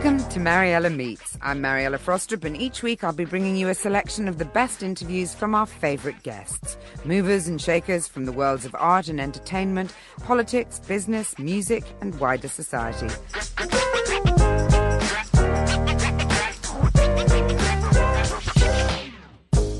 Welcome to Mariella Meets. I'm Mariella Frostrup, and each week I'll be bringing you a selection of the best interviews from our favourite guests. Movers and shakers from the worlds of art and entertainment, politics, business, music, and wider society.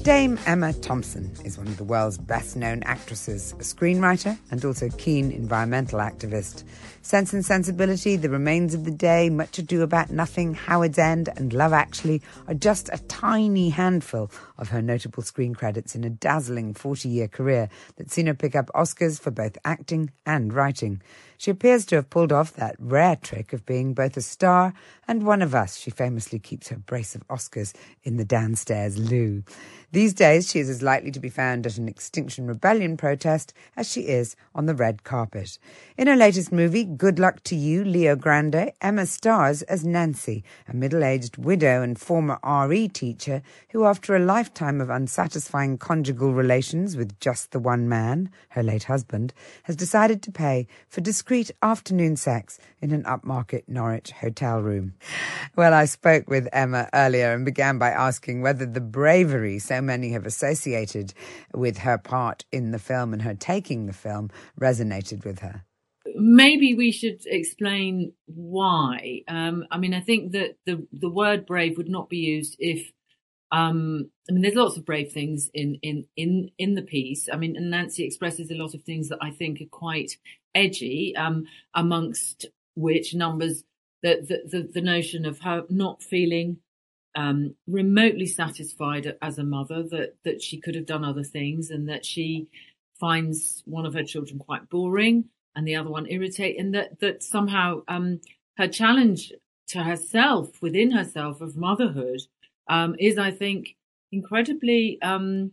Dame Emma Thompson is one of the world's best known actresses, a screenwriter, and also keen environmental activist. Sense and Sensibility, The Remains of the Day, Much Ado About Nothing, Howard's End, and Love Actually are just a tiny handful of her notable screen credits in a dazzling 40 year career that's seen her pick up Oscars for both acting and writing. She appears to have pulled off that rare trick of being both a star and one of us. She famously keeps her brace of Oscars in the downstairs loo. These days, she is as likely to be found at an Extinction Rebellion protest as she is on the red carpet. In her latest movie, Good Luck to You, Leo Grande, Emma stars as Nancy, a middle aged widow and former RE teacher who, after a lifetime of unsatisfying conjugal relations with just the one man, her late husband, has decided to pay for discreet afternoon sex in an upmarket Norwich hotel room. Well, I spoke with Emma earlier and began by asking whether the bravery many have associated with her part in the film and her taking the film resonated with her. Maybe we should explain why. Um, I mean, I think that the the word brave would not be used if um, I mean, there's lots of brave things in, in, in, in the piece. I mean, and Nancy expresses a lot of things that I think are quite edgy, um, amongst which numbers the, the, the, the notion of her not feeling um, remotely satisfied as a mother that that she could have done other things and that she finds one of her children quite boring and the other one irritating that that somehow um, her challenge to herself within herself of motherhood um, is I think incredibly um,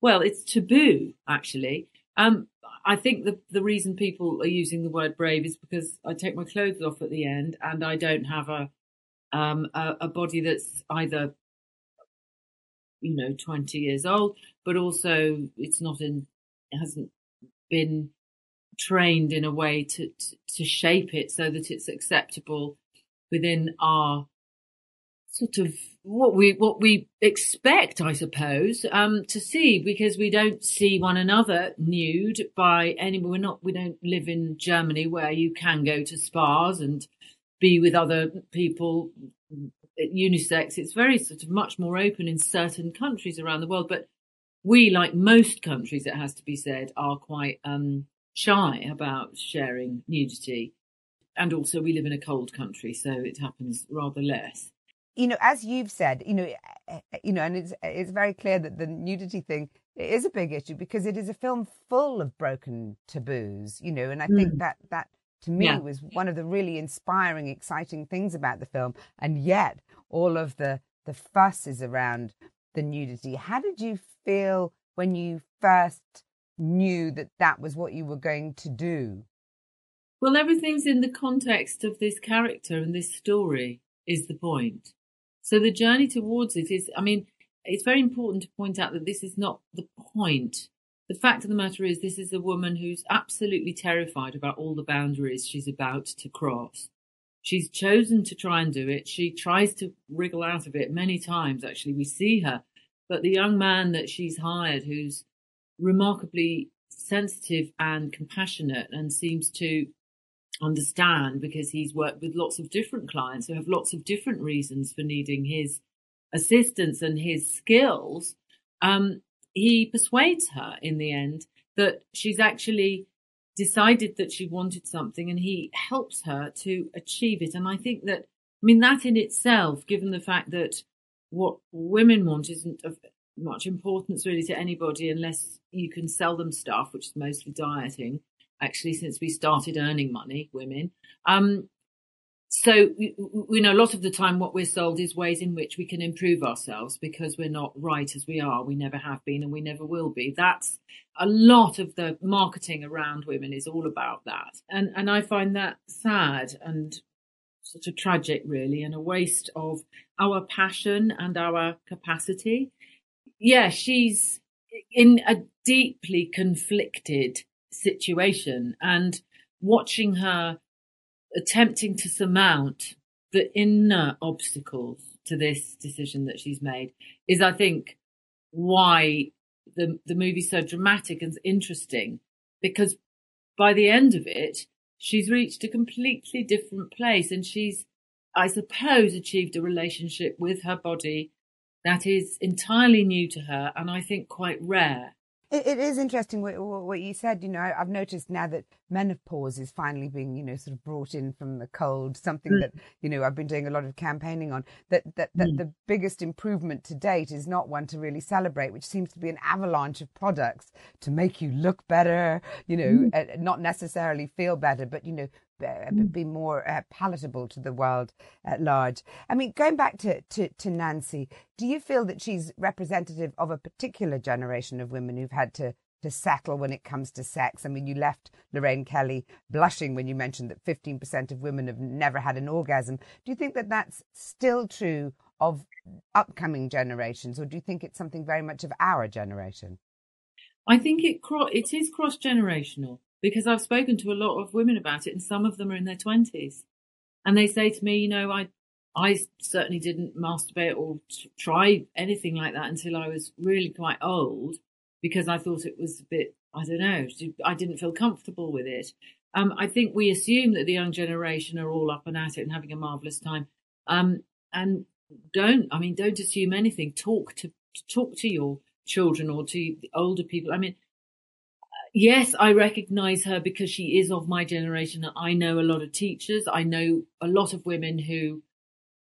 well it's taboo actually. Um, I think the the reason people are using the word brave is because I take my clothes off at the end and I don't have a um, a, a body that's either you know 20 years old but also it's not in it hasn't been trained in a way to, to, to shape it so that it's acceptable within our sort of what we what we expect, I suppose, um, to see because we don't see one another nude by any. We're not. We don't live in Germany where you can go to spas and be with other people unisex. It's very sort of much more open in certain countries around the world, but we, like most countries, it has to be said, are quite um, shy about sharing nudity. And also, we live in a cold country, so it happens rather less. You know, as you've said, you know, you know, and it's it's very clear that the nudity thing is a big issue because it is a film full of broken taboos. You know, and I mm. think that that to me yeah. was one of the really inspiring, exciting things about the film. And yet, all of the the fuss is around the nudity. How did you feel when you first knew that that was what you were going to do? Well, everything's in the context of this character and this story is the point. So the journey towards it is, I mean, it's very important to point out that this is not the point the fact of the matter is, this is a woman who's absolutely terrified about all the boundaries she's about to cross. She's chosen to try and do it. She tries to wriggle out of it many times, actually. We see her. But the young man that she's hired, who's remarkably sensitive and compassionate and seems to understand because he's worked with lots of different clients who have lots of different reasons for needing his assistance and his skills, um, he persuades her in the end that she's actually decided that she wanted something and he helps her to achieve it. And I think that I mean, that in itself, given the fact that what women want isn't of much importance really to anybody unless you can sell them stuff, which is mostly dieting, actually, since we started earning money, women. Um, so we, we know a lot of the time what we're sold is ways in which we can improve ourselves because we're not right as we are. We never have been and we never will be. That's a lot of the marketing around women is all about that. And, and I find that sad and sort of tragic really and a waste of our passion and our capacity. Yeah, she's in a deeply conflicted situation and watching her attempting to surmount the inner obstacles to this decision that she's made is, I think, why the the movie's so dramatic and interesting. Because by the end of it, she's reached a completely different place, and she's, I suppose, achieved a relationship with her body that is entirely new to her, and I think quite rare it, it is interesting what, what, you said. You know, I, have noticed now that menopause is finally being, you know, sort of brought in from the cold. Something mm. that you know I've been doing a lot of campaigning on. That that, that mm. the biggest improvement to date is not one to really celebrate, which seems to be an avalanche of products to make you look better. You know, mm. uh, not necessarily feel better, but you know, Mm. be more uh, palatable to the world at large. I mean, going back to, to, to Nancy, do you feel that she's representative of a particular generation of women who've had to to settle when it comes to sex. I mean, you left Lorraine Kelly blushing when you mentioned that 15% of women have never had an orgasm. Do you think that that's still true of upcoming generations, or do you think it's something very much of our generation? I think it it is cross generational because I've spoken to a lot of women about it and some of them are in their twenties and they say to me, you know, I, I certainly didn't masturbate or t- try anything like that until I was really quite old because I thought it was a bit, I don't know, I didn't feel comfortable with it. Um, I think we assume that the young generation are all up and at it and having a marvelous time. Um, and don't, I mean, don't assume anything. Talk to, talk to your children or to the older people. I mean, yes, I recognize her because she is of my generation. I know a lot of teachers. I know a lot of women who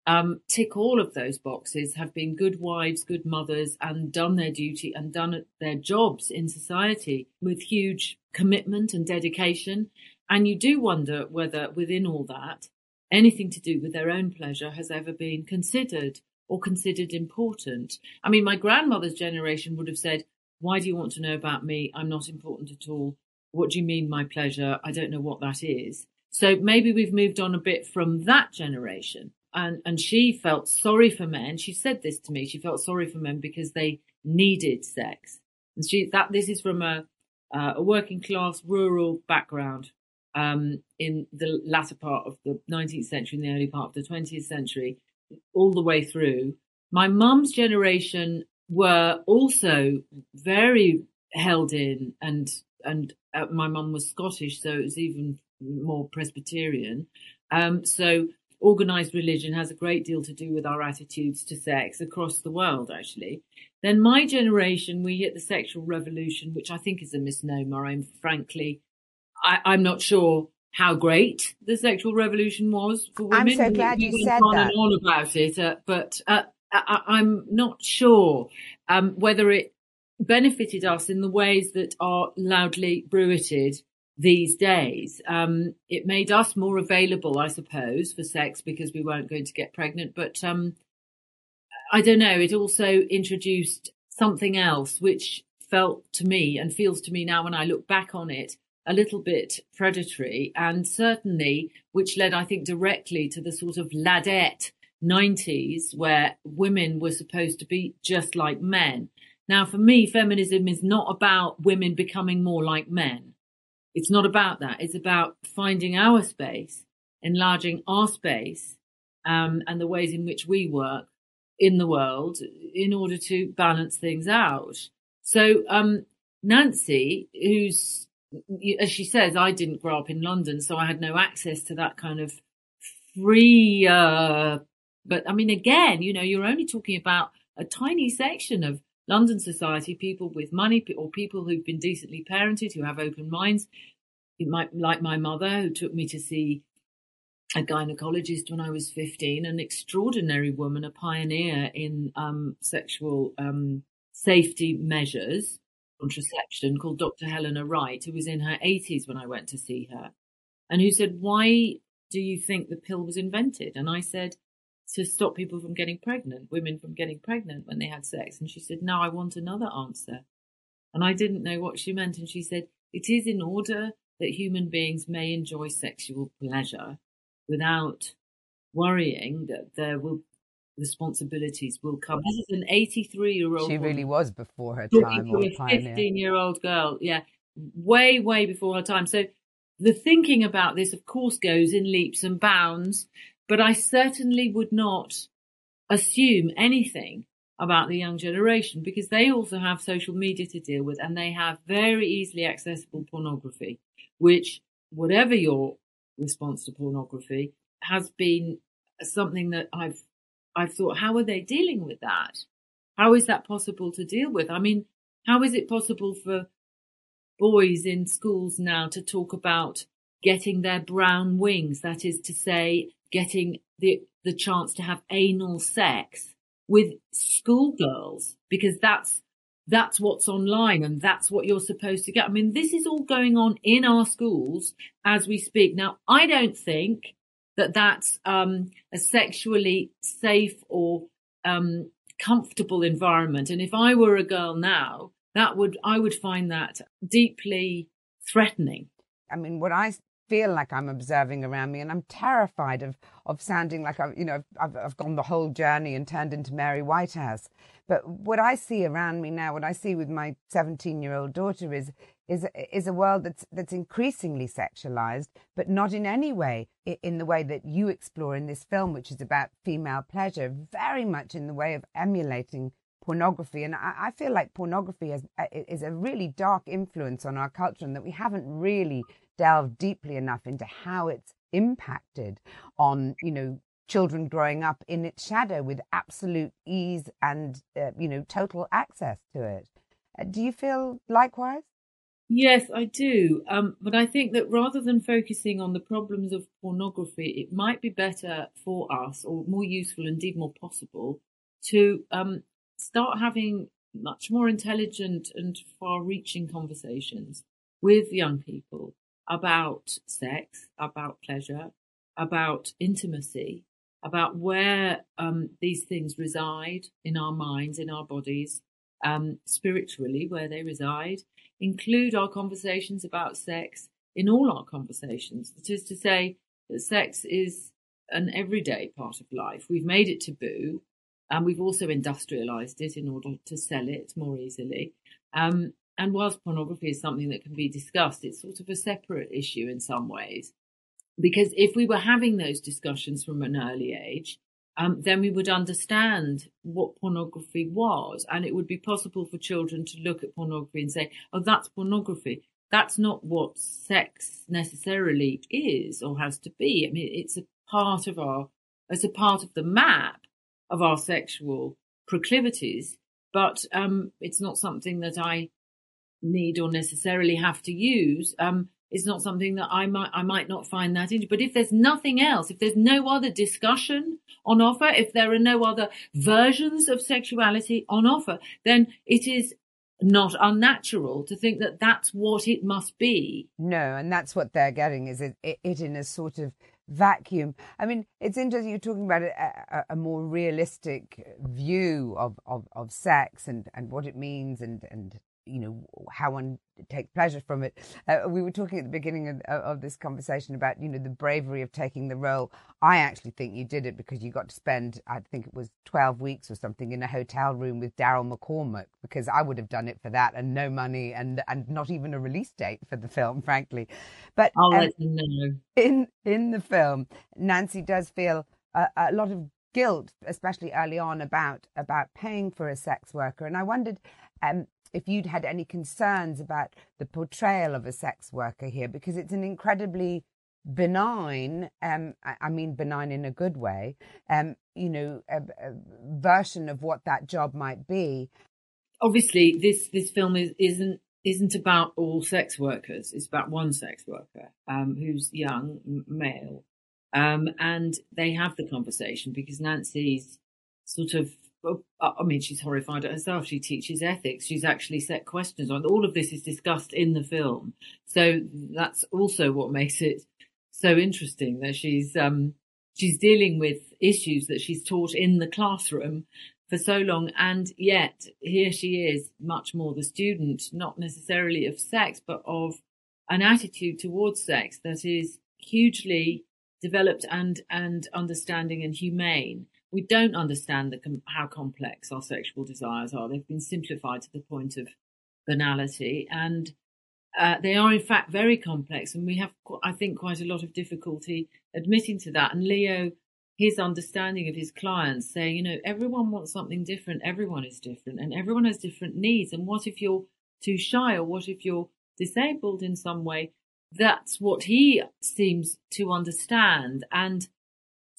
um, tick all of those boxes, have been good wives, good mothers, and done their duty and done their jobs in society with huge commitment and dedication. And you do wonder whether within all that, anything to do with their own pleasure has ever been considered or considered important. I mean, my grandmother's generation would have said, why do you want to know about me? I'm not important at all. What do you mean, my pleasure? I don't know what that is. So maybe we've moved on a bit from that generation. And, and she felt sorry for men. She said this to me. She felt sorry for men because they needed sex. And she, that, this is from a, uh, a working class rural background, um, in the latter part of the 19th century and the early part of the 20th century, all the way through. My mum's generation were also very held in and and uh, my mum was Scottish, so it was even more Presbyterian. Um, so organized religion has a great deal to do with our attitudes to sex across the world, actually. Then my generation, we hit the sexual revolution, which I think is a misnomer. I'm frankly, I, am not sure how great the sexual revolution was for women. I'm so glad you said on that. And on about it, uh, but uh, I, am not sure um, whether it benefited us in the ways that are loudly bruited these days. Um, it made us more available, I suppose, for sex because we weren't going to get pregnant. But um, I don't know. It also introduced something else, which felt to me and feels to me now when I look back on it a little bit predatory and certainly which led, I think, directly to the sort of ladette 90s where women were supposed to be just like men. Now, for me, feminism is not about women becoming more like men. It's not about that. It's about finding our space, enlarging our space, um, and the ways in which we work in the world in order to balance things out. So, um, Nancy, who's, as she says, I didn't grow up in London, so I had no access to that kind of free, uh, but I mean, again, you know, you're only talking about a tiny section of London society, people with money or people who've been decently parented, who have open minds. It might, like my mother, who took me to see a gynecologist when I was 15, an extraordinary woman, a pioneer in um, sexual um, safety measures, contraception, called Dr. Helena Wright, who was in her 80s when I went to see her, and who said, Why do you think the pill was invented? And I said, To stop people from getting pregnant, women from getting pregnant when they had sex. And she said, No, I want another answer. And I didn't know what she meant. And she said, It is in order that human beings may enjoy sexual pleasure without worrying that there will responsibilities will come. This is an 83 year old. She really was before her time. a 15 year old girl. Yeah. Way, way before her time. So the thinking about this, of course, goes in leaps and bounds, but I certainly would not assume anything about the young generation because they also have social media to deal with and they have very easily accessible pornography, which whatever your response to pornography has been something that I've I've thought, how are they dealing with that? How is that possible to deal with? I mean, how is it possible for boys in schools now to talk about getting their brown wings? That is to say, getting the, the chance to have anal sex with schoolgirls because that's that's what's online and that's what you're supposed to get. I mean, this is all going on in our schools as we speak. Now, I don't think that that's um, a sexually safe or um, comfortable environment. And if I were a girl now, that would I would find that deeply threatening. I mean, what I feel like I'm observing around me, and I'm terrified of of sounding like I've you know I've, I've gone the whole journey and turned into Mary Whitehouse. But what I see around me now, what I see with my 17 year old daughter is is is a world that's that's increasingly sexualized, but not in any way in the way that you explore in this film, which is about female pleasure, very much in the way of emulating pornography. And I, I feel like pornography is, is a really dark influence on our culture, and that we haven't really delved deeply enough into how it's impacted on you know children growing up in its shadow with absolute ease and uh, you know total access to it. Uh, do you feel likewise? Yes, I do. Um, but I think that rather than focusing on the problems of pornography, it might be better for us, or more useful, indeed more possible, to um, start having much more intelligent and far reaching conversations with young people about sex, about pleasure, about intimacy, about where um, these things reside in our minds, in our bodies, um, spiritually, where they reside, include our conversations about sex in all our conversations. That is to say, that sex is an everyday part of life. We've made it taboo, and we've also industrialized it in order to sell it more easily. Um, and whilst pornography is something that can be discussed, it's sort of a separate issue in some ways. Because if we were having those discussions from an early age, um, then we would understand what pornography was. And it would be possible for children to look at pornography and say, oh, that's pornography. That's not what sex necessarily is or has to be. I mean, it's a part of our, it's a part of the map of our sexual proclivities, but um, it's not something that I need or necessarily have to use. Um, it's not something that I might I might not find that interesting. But if there's nothing else, if there's no other discussion on offer, if there are no other versions of sexuality on offer, then it is not unnatural to think that that's what it must be. No, and that's what they're getting is it, it, it in a sort of vacuum. I mean, it's interesting you're talking about a, a, a more realistic view of, of, of sex and, and what it means and, and you know how one takes pleasure from it. Uh, we were talking at the beginning of, of, this conversation about you know the bravery of taking the role. I actually think you did it because you got to spend I think it was twelve weeks or something in a hotel room with Daryl McCormack because I would have done it for that and no money and and not even a release date for the film, frankly. But I'll let you know. In in the film, Nancy does feel a, a lot of guilt, especially early on, about about paying for a sex worker. And I wondered, um, if you'd had any concerns about the portrayal of a sex worker here, because it's an incredibly benign, um, I mean benign in a good way, um, you know, a, a version of what that job might be. Obviously, this this film is, isn't isn't about all sex workers. It's about one sex worker um, who's young, male, Um, and they have the conversation because Nancy's sort of, I mean, she's horrified at herself. She teaches ethics. She's actually set questions on. All of this is discussed in the film. So that's also what makes it so interesting that she's, um, she's dealing with issues that she's taught in the classroom for so long. And yet here she is much more the student, not necessarily of sex, but of an attitude towards sex that is hugely developed and, and understanding and humane. We don't understand the, how complex our sexual desires are. They've been simplified to the point of banality and uh, they are in fact very complex and we have, I think, quite a lot of difficulty admitting to that. And Leo, his understanding of his clients saying, you know, everyone wants something different. Everyone is different and everyone has different needs. And what if you're too shy or what if you're disabled in some way? That's what he seems to understand. And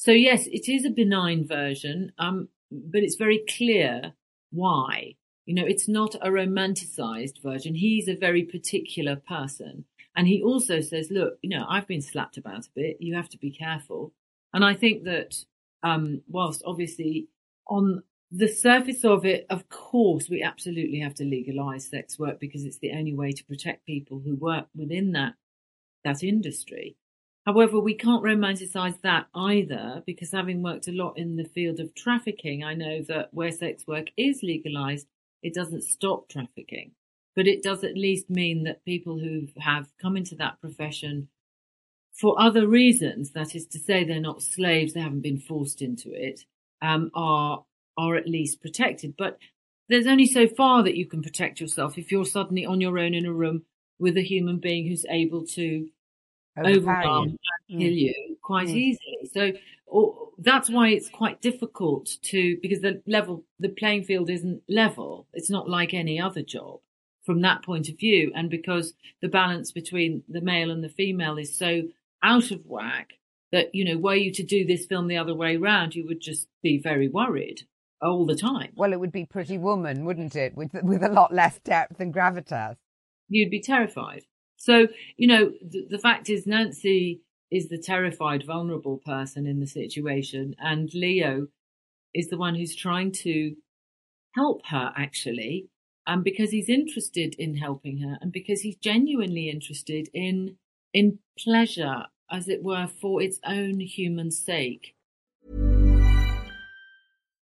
so, yes, it is a benign version, um, but it's very clear why. You know, it's not a romanticized version. He's a very particular person. And he also says, look, you know, I've been slapped about a bit. You have to be careful. And I think that, um, whilst obviously on the surface of it, of course, we absolutely have to legalize sex work because it's the only way to protect people who work within that that industry. However, we can't romanticize that either because having worked a lot in the field of trafficking, I know that where sex work is legalized, it doesn't stop trafficking, but it does at least mean that people who have come into that profession for other reasons, that is to say, they're not slaves, they haven't been forced into it, um, are are at least protected. But there's only so far that you can protect yourself if you're suddenly on your own in a room with a human being who's able to overwhelm and kill mm. you quite mm. easily. So or, that's why it's quite difficult to because the level the playing field isn't level. It's not like any other job from that point of view, and because the balance between the male and the female is so out of whack that you know were you to do this film the other way around, you would just be very worried all the time. Well, it would be Pretty Woman, wouldn't it, with with a lot less depth and gravitas you'd be terrified. So, you know, the, the fact is Nancy is the terrified, vulnerable person in the situation, and Leo is the one who's trying to help her actually, and because he's interested in helping her, and because he's genuinely interested in in pleasure, as it were, for its own human sake.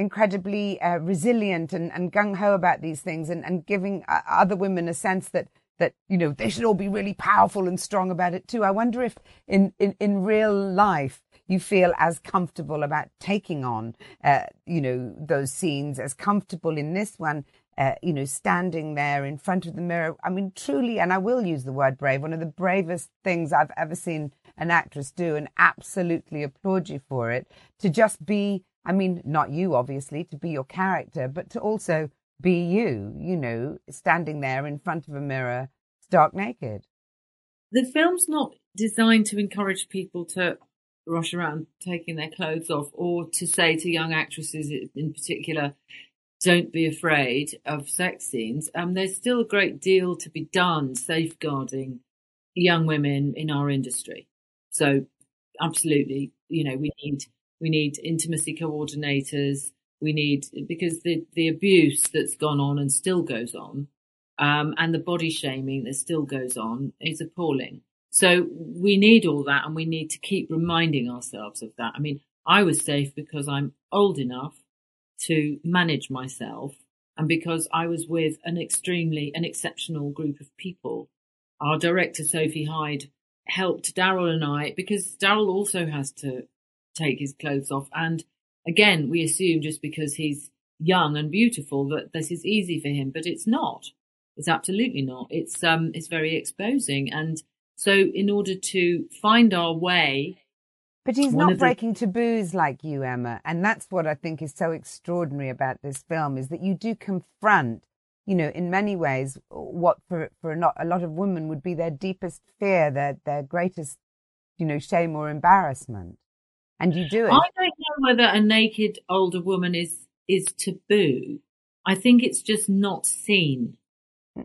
incredibly uh, resilient and, and gung ho about these things and, and giving uh, other women a sense that that you know they should all be really powerful and strong about it too. I wonder if in in, in real life you feel as comfortable about taking on uh, you know those scenes as comfortable in this one. Uh, you know, standing there in front of the mirror. I mean, truly, and I will use the word brave, one of the bravest things I've ever seen an actress do, and absolutely applaud you for it, to just be I mean, not you, obviously, to be your character, but to also be you, you know, standing there in front of a mirror, stark naked. The film's not designed to encourage people to rush around taking their clothes off or to say to young actresses in particular, don't be afraid of sex scenes. Um, there's still a great deal to be done safeguarding young women in our industry. So absolutely, you know, we need, we need intimacy coordinators. We need, because the, the abuse that's gone on and still goes on, um, and the body shaming that still goes on is appalling. So we need all that and we need to keep reminding ourselves of that. I mean, I was safe because I'm old enough to manage myself and because I was with an extremely, an exceptional group of people. Our director, Sophie Hyde, helped Daryl and I because Daryl also has to take his clothes off. And again, we assume just because he's young and beautiful that this is easy for him, but it's not. It's absolutely not. It's, um, it's very exposing. And so in order to find our way. But he's not breaking the... taboos like you, Emma. And that's what I think is so extraordinary about this film is that you do confront, you know, in many ways, what for, for a, lot, a lot of women would be their deepest fear, their, their greatest, you know, shame or embarrassment. And you do it. I don't know whether a naked older woman is, is taboo. I think it's just not seen.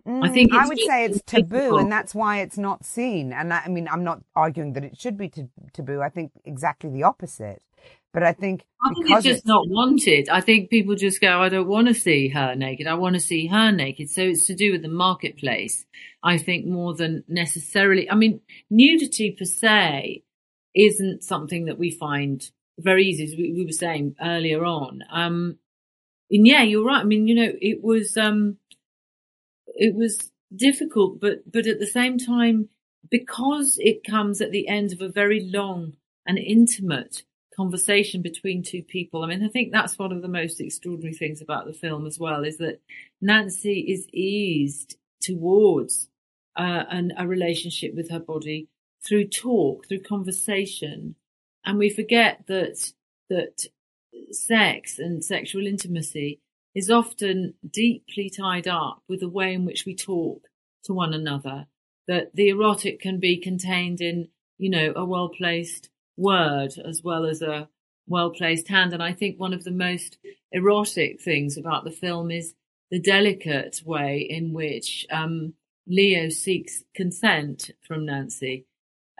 I think mm, I would say it's taboo, and that's why it's not seen. And that, I mean, I'm not arguing that it should be t- taboo. I think exactly the opposite. But I think I think it's just it's... not wanted. I think people just go, I don't want to see her naked. I want to see her naked. So it's to do with the marketplace. I think more than necessarily. I mean, nudity per se isn't something that we find very easy, as we, we were saying earlier on. Um, and yeah, you're right. I mean, you know, it was. Um, it was difficult, but, but at the same time, because it comes at the end of a very long and intimate conversation between two people. I mean, I think that's one of the most extraordinary things about the film as well is that Nancy is eased towards uh, an, a relationship with her body through talk, through conversation. And we forget that, that sex and sexual intimacy is often deeply tied up with the way in which we talk to one another. That the erotic can be contained in, you know, a well placed word as well as a well placed hand. And I think one of the most erotic things about the film is the delicate way in which um, Leo seeks consent from Nancy.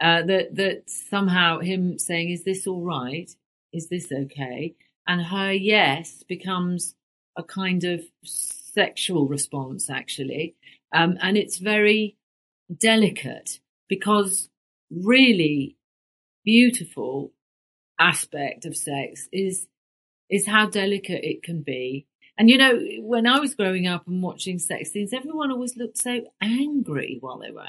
Uh, that that somehow him saying, "Is this all right? Is this okay?" and her yes becomes a kind of sexual response, actually. Um, and it's very delicate because really beautiful aspect of sex is, is how delicate it can be. And you know, when I was growing up and watching sex scenes, everyone always looked so angry while they were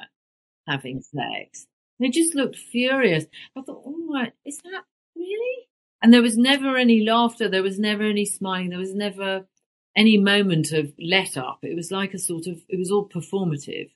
having sex. They just looked furious. I thought, oh my, is that really? And there was never any laughter. There was never any smiling. There was never any moment of let up. It was like a sort of, it was all performative.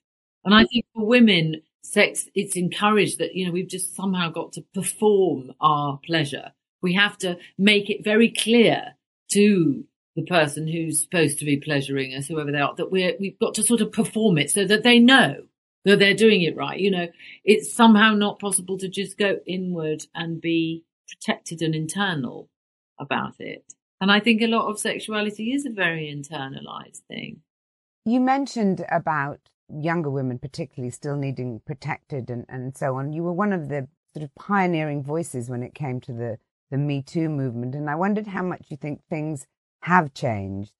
And I think for women, sex, it's encouraged that, you know, we've just somehow got to perform our pleasure. We have to make it very clear to the person who's supposed to be pleasuring us, whoever they are, that we're, we've got to sort of perform it so that they know that they're doing it right. You know, it's somehow not possible to just go inward and be protected and internal about it. And I think a lot of sexuality is a very internalized thing. You mentioned about younger women, particularly, still needing protected and, and so on. You were one of the sort of pioneering voices when it came to the, the Me Too movement. And I wondered how much you think things have changed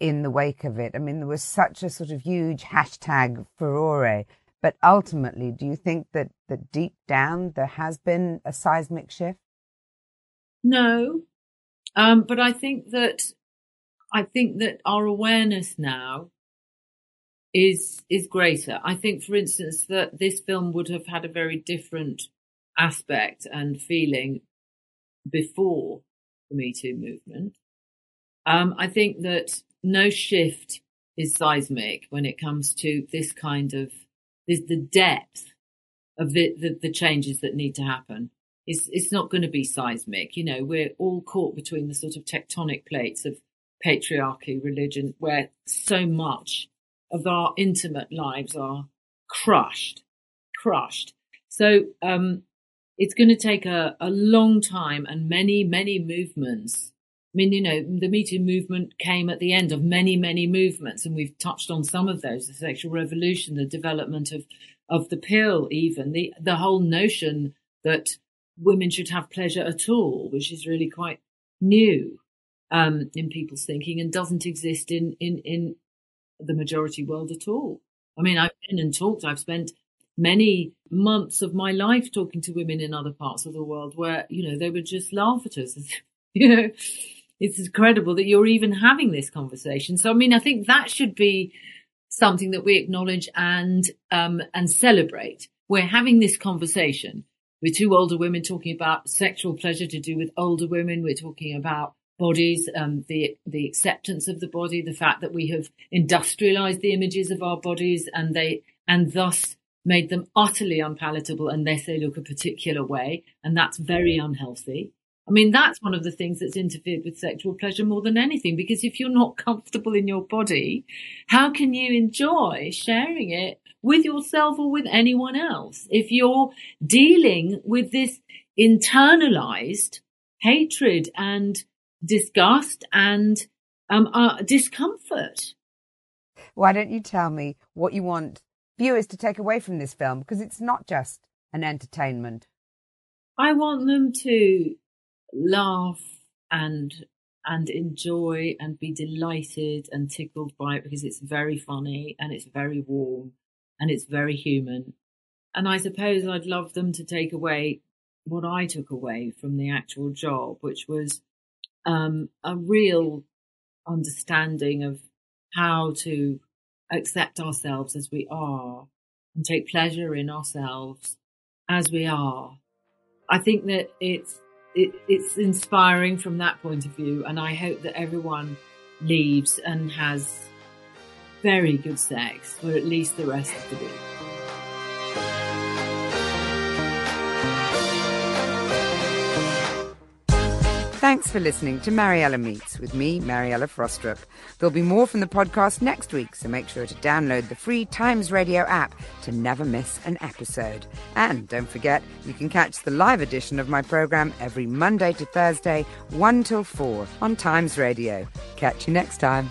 in the wake of it. I mean, there was such a sort of huge hashtag furore. But ultimately, do you think that, that deep down there has been a seismic shift? No, um, but I think that I think that our awareness now is is greater. I think, for instance, that this film would have had a very different aspect and feeling before the Me Too movement. Um, I think that no shift is seismic when it comes to this kind of this, the depth of the, the, the changes that need to happen it's, it's not going to be seismic. You know, we're all caught between the sort of tectonic plates of patriarchy religion where so much of our intimate lives are crushed, crushed. So, um, it's going to take a, a long time and many, many movements. I mean, you know, the Me Too movement came at the end of many, many movements, and we've touched on some of those: the sexual revolution, the development of of the pill, even the the whole notion that women should have pleasure at all, which is really quite new um, in people's thinking and doesn't exist in, in, in the majority world at all. I mean, I've been and talked, I've spent many months of my life talking to women in other parts of the world where, you know, they would just laugh at us. you know, it's incredible that you're even having this conversation. So, I mean, I think that should be something that we acknowledge and, um, and celebrate. We're having this conversation with two older women talking about sexual pleasure to do with older women. We're talking about bodies, um, the the acceptance of the body, the fact that we have industrialized the images of our bodies, and they and thus made them utterly unpalatable unless they look a particular way, and that's very unhealthy. I mean, that's one of the things that's interfered with sexual pleasure more than anything, because if you're not comfortable in your body, how can you enjoy sharing it with yourself or with anyone else. If you're dealing with this internalized hatred and disgust and um, uh, discomfort. Why don't you tell me what you want viewers to take away from this film? Because it's not just an entertainment. I want them to laugh and and enjoy and be delighted and tickled by it because it's very funny and it's very warm and it's very human. And I suppose I'd love them to take away what I took away from the actual job, which was um, a real understanding of how to accept ourselves as we are and take pleasure in ourselves as we are. I think that it's it, it's inspiring from that point of view, and I hope that everyone leaves and has very good sex for at least the rest of the week. Thanks for listening to Mariella Meets with me, Mariella Frostrup. There'll be more from the podcast next week, so make sure to download the free Times Radio app to never miss an episode. And don't forget, you can catch the live edition of my program every Monday to Thursday, 1 till 4 on Times Radio. Catch you next time.